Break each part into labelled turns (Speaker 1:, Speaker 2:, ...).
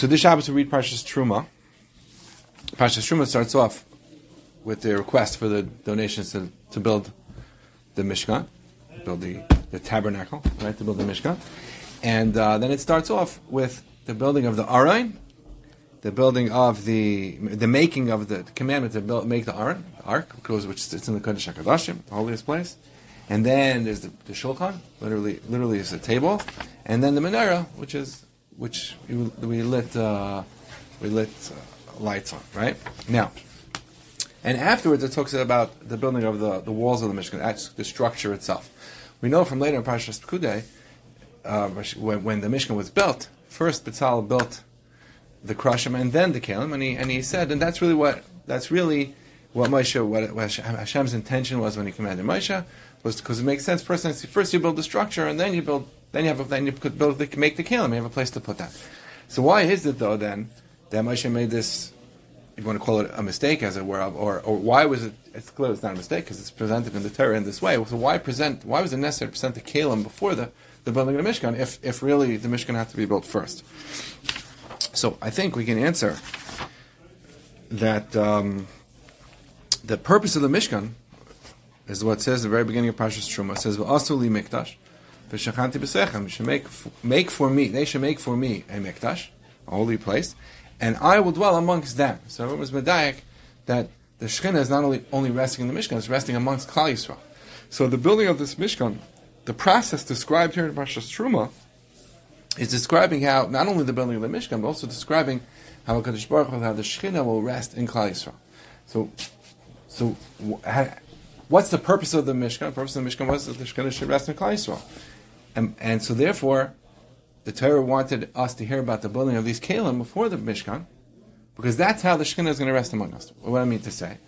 Speaker 1: So this Shabbos we read Parshas Truma. Parshas Truma starts off with the request for the donations to, to build the Mishkan, build the, the tabernacle, right, to build the Mishkan. And uh, then it starts off with the building of the Arain, the building of the the making of the commandment to build, make the Aron, the Ark, which sits in the Kodesh Hakadoshim, the holiest place. And then there's the, the Shulchan, literally literally is a table, and then the menorah, which is which we lit uh, we lit uh, lights on, right? Now, and afterwards it talks about the building of the, the walls of the Mishkan, the structure itself. We know from later in Parashas Pekudei, uh, when, when, the Mishkan was built, first Betzal built the Krashim and then the Kalim, and he and he said, and that's really what that's really what Moshe, what, what Hashem's intention was when he commanded Moshe, was because it makes sense. First, first you build the structure, and then you build then you have a, then you could build the, make the kelim. You have a place to put that. So why is it though then that Moshe made this? If you want to call it a mistake, as it were, or or why was it? It's clear it's not a mistake because it's presented in the Torah in this way. So why present? Why was it necessary to present the kelim before the, the building of the Mishkan? If if really the Mishkan had to be built first. So I think we can answer that um, the purpose of the Mishkan is what says at the very beginning of Parshas Truma. It says, "V'asu li mikdash." V'shachanti b'sechem should make make for me. They should make for me a mikdash, a holy place, and I will dwell amongst them. So it was medayik that the Shekhinah is not only only resting in the Mishkan; it's resting amongst Klal Yisrael. So the building of this Mishkan, the process described here in Parshas Truma, is describing how not only the building of the Mishkan, but also describing how Hakadosh Baruch Hu, how the Shekhinah will rest in Klal Yisrael. So, so what's the purpose of the Mishkan? The purpose of the Mishkan was that the Shekhinah should rest in Klal Yisrael. And, and so therefore, the Torah wanted us to hear about the building of these kalim before the Mishkan, because that's how the Shekhinah is going to rest among us. What I mean to say,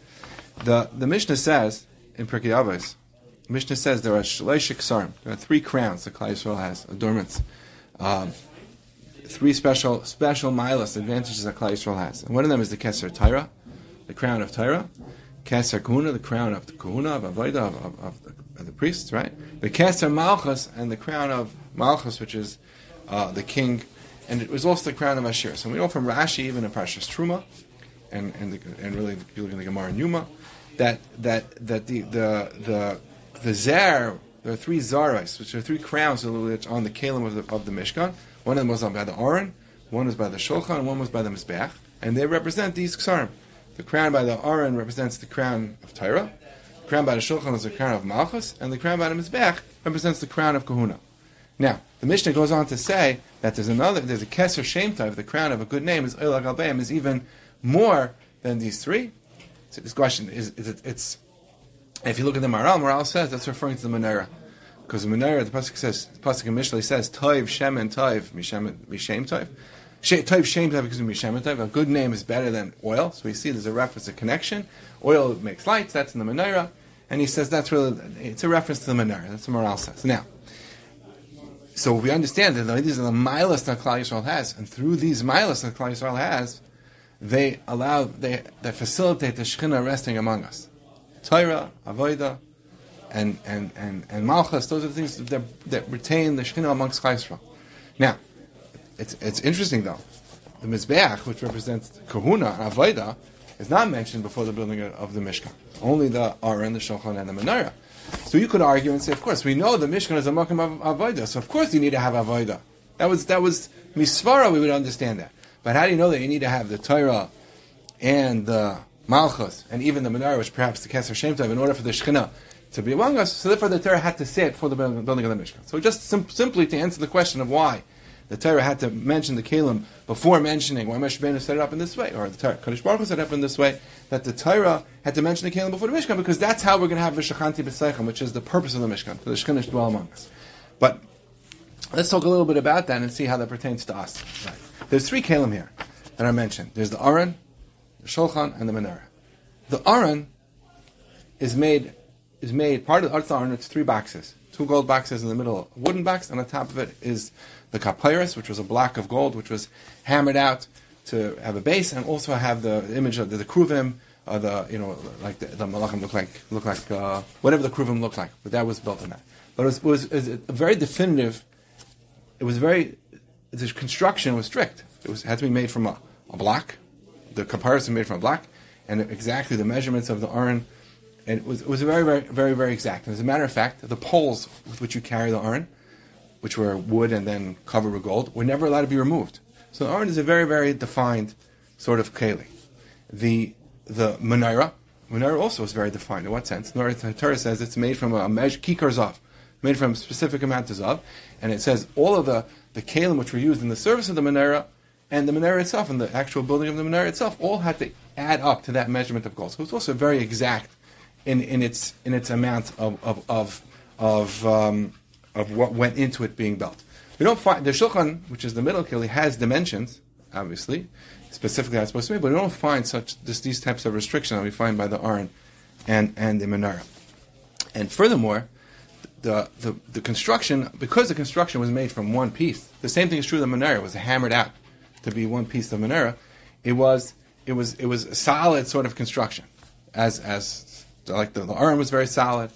Speaker 1: the the Mishnah says in Pirkei Avos, Mishnah says there are shleishik sarim. There are three crowns that Klal Yisrael has, adornments, um, three special special milas advantages that Klal Yisrael has. And one of them is the Keser Torah, the crown of Torah, Keser Kahuna, the crown of the Kahuna of Avodah of, of, of the priests, right? The Keser Malchus and the crown of Malchus, which is uh, the king, and it was also the crown of Ashir. So we know from Rashi, even in Parshas Truma, and and, the, and really if you look in the Gemara Yuma, that that that the the the the Zer, there are three Zarais, which are three crowns which on the Kalim of the, of the Mishkan. One of them was by the Aron, one was by the Shulchan, and one was by the Mizbeach, and they represent these Ksarim. The crown by the Aron represents the crown of Torah, crown by the Shulchan is the crown of Malchus, and the crown by the Mizbech represents the crown of Kahuna. Now, the Mishnah goes on to say that there's another, there's a Keser Shem the crown of a good name is Oilag Albeim, is even more than these three. So this question is, is it, it's, if you look at the Maharal, Maharal says that's referring to the menorah. Because the menorah, the Pasuk says, the Pasuk in Mishlei says, Toiv, Shem, and Toiv, Mishem Toiv. Toiv, Shem, Toiv, because of Mishem, Toiv. A good name is better than oil. So we see there's a reference, a connection. Oil makes lights, that's in the menorah. And he says that's really, it's a reference to the menorah. That's what Maharal says. Now, so we understand that these are the milas that Klal Yisrael has, and through these milas that Klal Yisrael has, they allow, they, they facilitate the Shekhinah resting among us. Torah, Avodah, and, and, and, and Malchus, those are the things that, that retain the Shekhinah amongst Klal Yisrael. Now, it's, it's interesting though. The Mizbeach, which represents Kahuna and Avodah, is not mentioned before the building of the Mishkan. Only the Aron, the Shulchan, and the Menorah. So you could argue and say, of course, we know the Mishkan is a Makam of Avodah, so of course you need to have Avodah. That was that was Misvara, we would understand that. But how do you know that you need to have the Torah and the Malchus and even the Menorah, which perhaps the Keser Shem in order for the Shekhinah to be among us? So therefore, the Torah had to say it for the building of the Mishkan. So just sim- simply to answer the question of why the Torah had to mention the Kalim before mentioning why Moshe Rabbeinu set it up in this way, or the Torah, Kadosh Baruch Hu set it up in this way, that the Torah had to mention the Kalim before the Mishkan, because that's how we're going to have Vishachanti B'Seichem, which is the purpose of the Mishkan, the Shechinish dwell among us. But let's talk a little bit about that and see how that pertains to us. Right. There's three Kalim here that are mentioned. There's the Aron, the Shulchan, and the Menorah. The Aron is made is made part of the Aron. It's three boxes, two gold boxes in the middle, a wooden box, and on top of it is the kapyrus, which was a block of gold, which was hammered out to have a base, and also have the image of the, the kruvim, uh, the you know like the, the malachim look like look like uh, whatever the kruvim looked like, but that was built on that. But it was, it was, it was a very definitive. It was very the construction was strict. It was had to be made from a, a block. The comparison made from a block, and exactly the measurements of the Aron. And it was, it was very, very, very, very exact. And as a matter of fact, the poles with which you carry the Aron, which were wood and then covered with gold, were never allowed to be removed. So the Aron is a very, very defined sort of keli. The the menorah, menorah also is very defined. In what sense? The Torah says it's made from a measure kikar zav, made from a specific amount of zav, and it says all of the the kalim which were used in the service of the menorah and the menorah itself and the actual building of the menorah itself all had to add up to that measurement of gold. So it's also very exact in, in its in its amount of of of of, um, of what went into it being built. We don't find the shulchan, which is the middle keli, has dimensions, obviously, specifically it's supposed to be, but we don't find such this, these types of restrictions that we find by the Aron and and the menorah. And furthermore, the, the, the construction, because the construction was made from one piece, the same thing is true of the menorah, was hammered out to be one piece of menorah. It was it was it was a solid sort of construction, as as like the, the was very solid,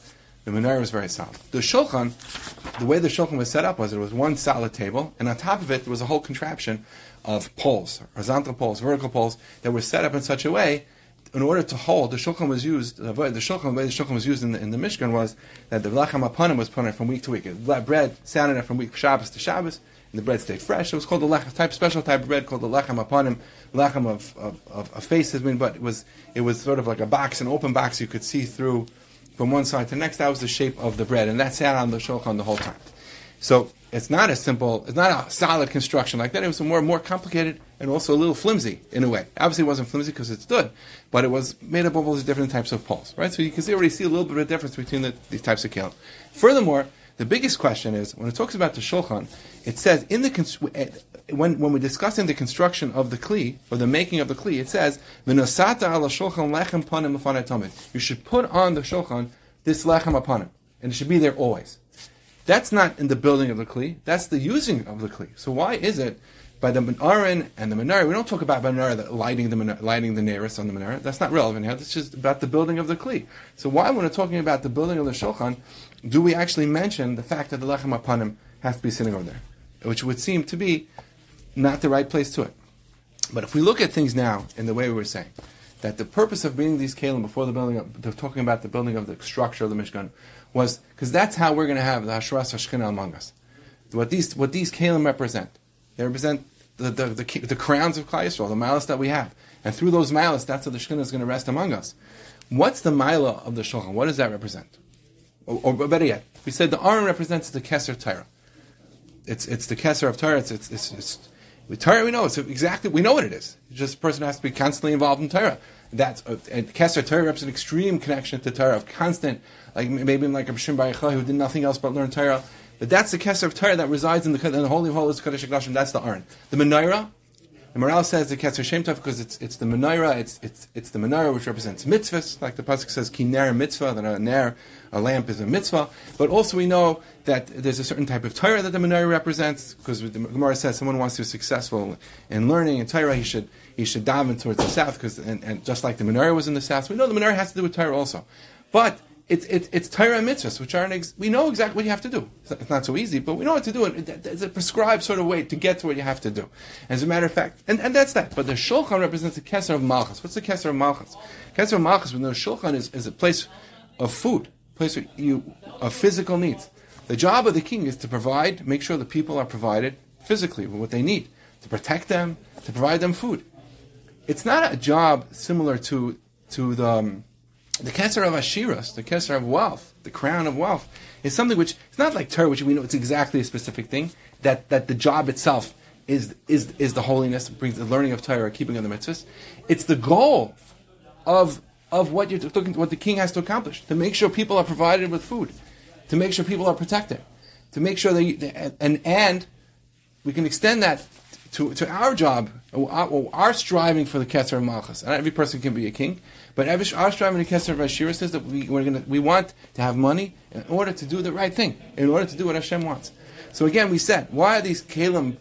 Speaker 1: the menorah was very solid. The shulchan, the way the shulchan was set up was it was one solid table, and on top of it there was a whole contraption of poles, horizontal poles, vertical poles that were set up in such a way in order to hold, the shulchan was used. The shulchan, the way the shulchan was used in the, in the Mishkan was that the lechem apanim was put on from week to week. The bread in it from week Shabbos to Shabbos, the bread stayed fresh. It was called the lechem type, special type of bread called the lechem apanim, lechem of, of, of, of faces. But it was it was sort of like a box, an open box you could see through from one side to the next. That was the shape of the bread, and that sat on the shulchan the whole time. So it's not a simple, it's not a solid construction like that. It was more more complicated and also a little flimsy in a way. Obviously, it wasn't flimsy because it stood, but it was made up of all these different types of poles, right? So you can see, already see a little bit of difference between the, these types of kelim. Furthermore, the biggest question is when it talks about the shulchan, it says in the when when we're discussing the construction of the kli or the making of the kli, it says v'nosata ala shulchan lechem panim You should put on the shulchan this lechem upon him, and it should be there always. That's not in the building of the kli. That's the using of the kli. So why is it by the Aron and the menorah? We don't talk about menorah lighting the menorah, lighting the nearest on the menorah. That's not relevant here. That's just about the building of the kli. So why, when we're talking about the building of the shulchan, do we actually mention the fact that the lechem apanim has to be sitting over there, which would seem to be not the right place to it. But if we look at things now in the way we were saying, that the purpose of bringing these kalim before the building, of, talking about the building of the structure of the Mishkan, was because that's how we're going to have the Hashras Hashkina among us. What these what these kalim represent, they represent the the, the, the crowns of Klal Yisrael, the milas that we have, and through those milas, that's how the Shekhinah is going to rest among us. What's the mila of the Shulchan? What does that represent? Or, or better yet, we said the Aron represents the Keser Torah. It's it's the Keser of Torah. It's it's, it's, it's with Torah, we know it's exactly we know what it is. It's just a person has to be constantly involved in Torah. That's uh, and Keser Torah represents an extreme connection to Torah of constant like maybe like Rav Shimon who did nothing else but learn Torah. But that's the Kesser of Torah that resides in the, in the Holy of Holies, Kodesh HaKadoshim. That's the Aron. The Menorah, the Maharal says the Kesser Shem Tov because it's, it's the Menorah, it's, it's, it's the Menorah which represents mitzvahs, like the Pasuk says, Ki Ner mitzvah, that a Ner, a lamp is a mitzvah. But also we know that there's a certain type of Torah that the Menorah represents, because the Gemara says someone wants to be successful in learning in Torah, he should he should daven towards the south, because and, and, just like the Menorah was in the south, so we know the Menorah has to do with Torah also. But it's it's it's Torah mitzvahs, which are ex- we know exactly what you have to do. It's not so easy, but we know what to do. It's a prescribed sort of way to get to what you have to do. As a matter of fact, and, and that's that. But the shulchan represents the keser of malchus. What's the keser of malchus? Keser of malchus, when the shulchan is, is a place of food, place where you of physical needs. The job of the king is to provide, make sure the people are provided physically with what they need, to protect them, to provide them food. It's not a job similar to to the um, the Kesser of Ashiras, the Kesser of wealth, the crown of wealth, is something which it's not like Torah, which we know it's exactly a specific thing. That that the job itself is is is the holiness, brings the learning of Torah, keeping of the mitzvahs. It's the goal of of what you're looking, what the king has to accomplish to make sure people are provided with food, to make sure people are protected, to make sure that and and we can extend that to, to our job, uh, our, our striving for the Kesser of Malchus. Not every person can be a king, but every, our striving to Kesser of Ashira says that we, we're gonna, we want to have money in order to do the right thing, in order to do what Hashem wants. So again, we said, why are these Kalim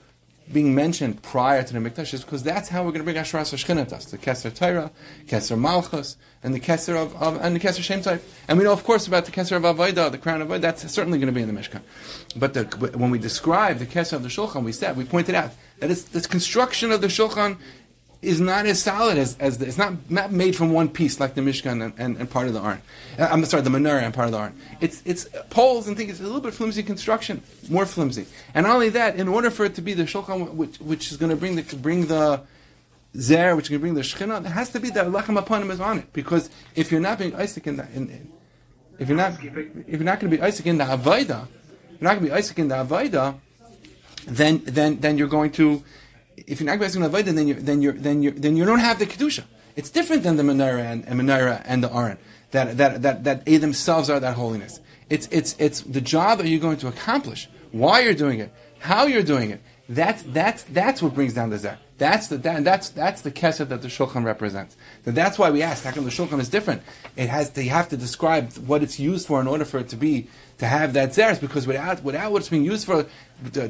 Speaker 1: being mentioned prior to the Mikdash is because that's how we're going to bring Ashras Hashchinah to us. The Kesser Torah, Keser Malchus, and the Kesser of, of and the Kesser Shem. And we know, of course, about the Kesser of Avodah, the crown of Avodah. That's certainly going to be in the Mishkan. But the, when we describe the Kesser of the Shulchan, we said we pointed out that it's this construction of the Shulchan is not as solid as, as the, it's not, not made from one piece like the Mishkan and, and, and part of the Aron. Uh, I'm sorry, the Menorah and part of the Aron. It's, it's poles and things, it's a little bit flimsy construction, more flimsy. And not only that, in order for it to be the Shulchan, which, which is going to bring the, bring the Zer, which is going to bring the Shekhinah, there has to be that upon him is on it. Because if you're not being Isaac in the, in, in, if you're not, if you're not going to be Isaac in the Avaida, you're not going to be Isaac in the Avaida, then, then, then you're going to, if you're not on avodah, then you then you then you then you don't have the kedusha. It's different than the menorah and, and menorah and the aron that that that that they themselves are that holiness. It's it's it's the job that you're going to accomplish. Why you're doing it, how you're doing it. That's that's that's what brings down the zeh. That's the that, that's that's the kesed that the shulchan represents. That that's why we ask how come the shulchan is different. It has you have to describe what it's used for in order for it to be to have that zeres because without without what it's being used for to,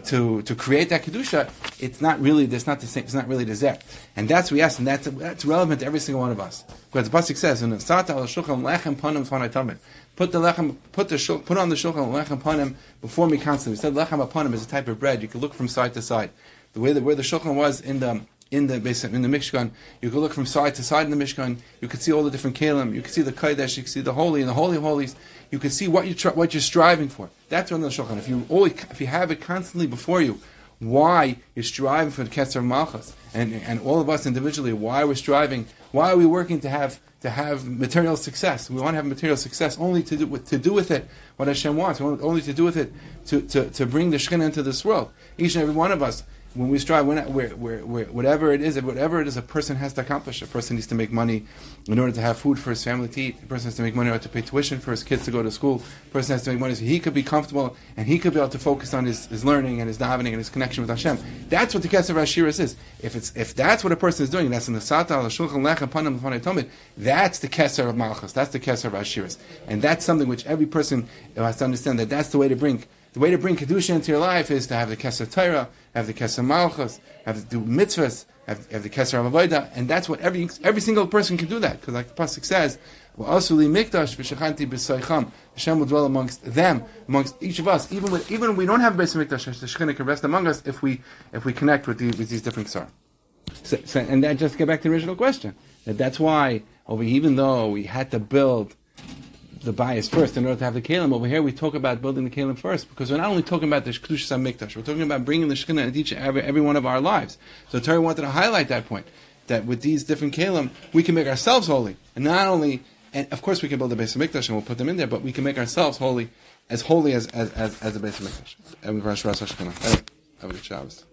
Speaker 1: to, to, create that kedusha, it's not really it's not the same. It's not really the zer, and that's what we ask, and that's that's relevant to every single one of us. Because the pasuk says, "In the sata al shulchan lechem Put the lechem, put the shul, put on the shulchan lechem panim before me constantly. We said lechem panim is a type of bread you can look from side to side. The way that where the shulchan was in the in the in the Mishkan, you could look from side to side in the Mishkan. You could see all the different kalim. You could see the kodesh. You could see the holy and the holy of holies. You could see what you what you're striving for. That's on the shulchan. If you always, if you have it constantly before you, why you're striving for the Ketzer Malchus, and and all of us individually, why we're striving, why are we working to have to have material success? We want to have material success only to do with, to do with it what Hashem wants, only to do with it to, to, to bring the Shekhinah into this world. Each and every one of us when we strive, whatever it is, whatever it is, a person has to accomplish. A person needs to make money in order to have food for his family to eat. A person has to make money in order to pay tuition for his kids to go to school. A person has to make money so he could be comfortable and he could be able to focus on his, his learning and his davening and his connection with Hashem. That's what the Kesef Ashiras is. If it's if that's what a person is doing, that's in the Sata al Shulchan Lechem Panim Tomid. That's the Kesef of Malchus. That's the Kesef of Ashiras, and that's something which every person has to understand that that's the way to bring the way to bring kedusha into your life is to have the Kesef Torah, have the Kesef Malchus, have to do mitzvahs, have, have the Kesser Avodah, and that's what every every single person can do that because, like the pasuk says, "Asuli mikdash v'shachanti b'soicham." Hashem will dwell amongst them, amongst each of us, even with even we don't have a mikdash. The Shekhinah can rest among us if we if we connect with, with these different ksar. So, so, and that just get back to the original question. That that's why, over even though we had to build the bias first in order to have the kalim. Over here, we talk about building the kalim first because we're not only talking about the kedushas mikdash, we're talking about bringing the shekhinah into each every, every one of our lives. So Torah wanted to highlight that point that with these different kalim, we can make ourselves holy, and not only. And of course, we can build a base of mikdash and we'll put them in there, but we can make ourselves holy, as holy as as as, as a base of mikdash. Have a good Shabbos.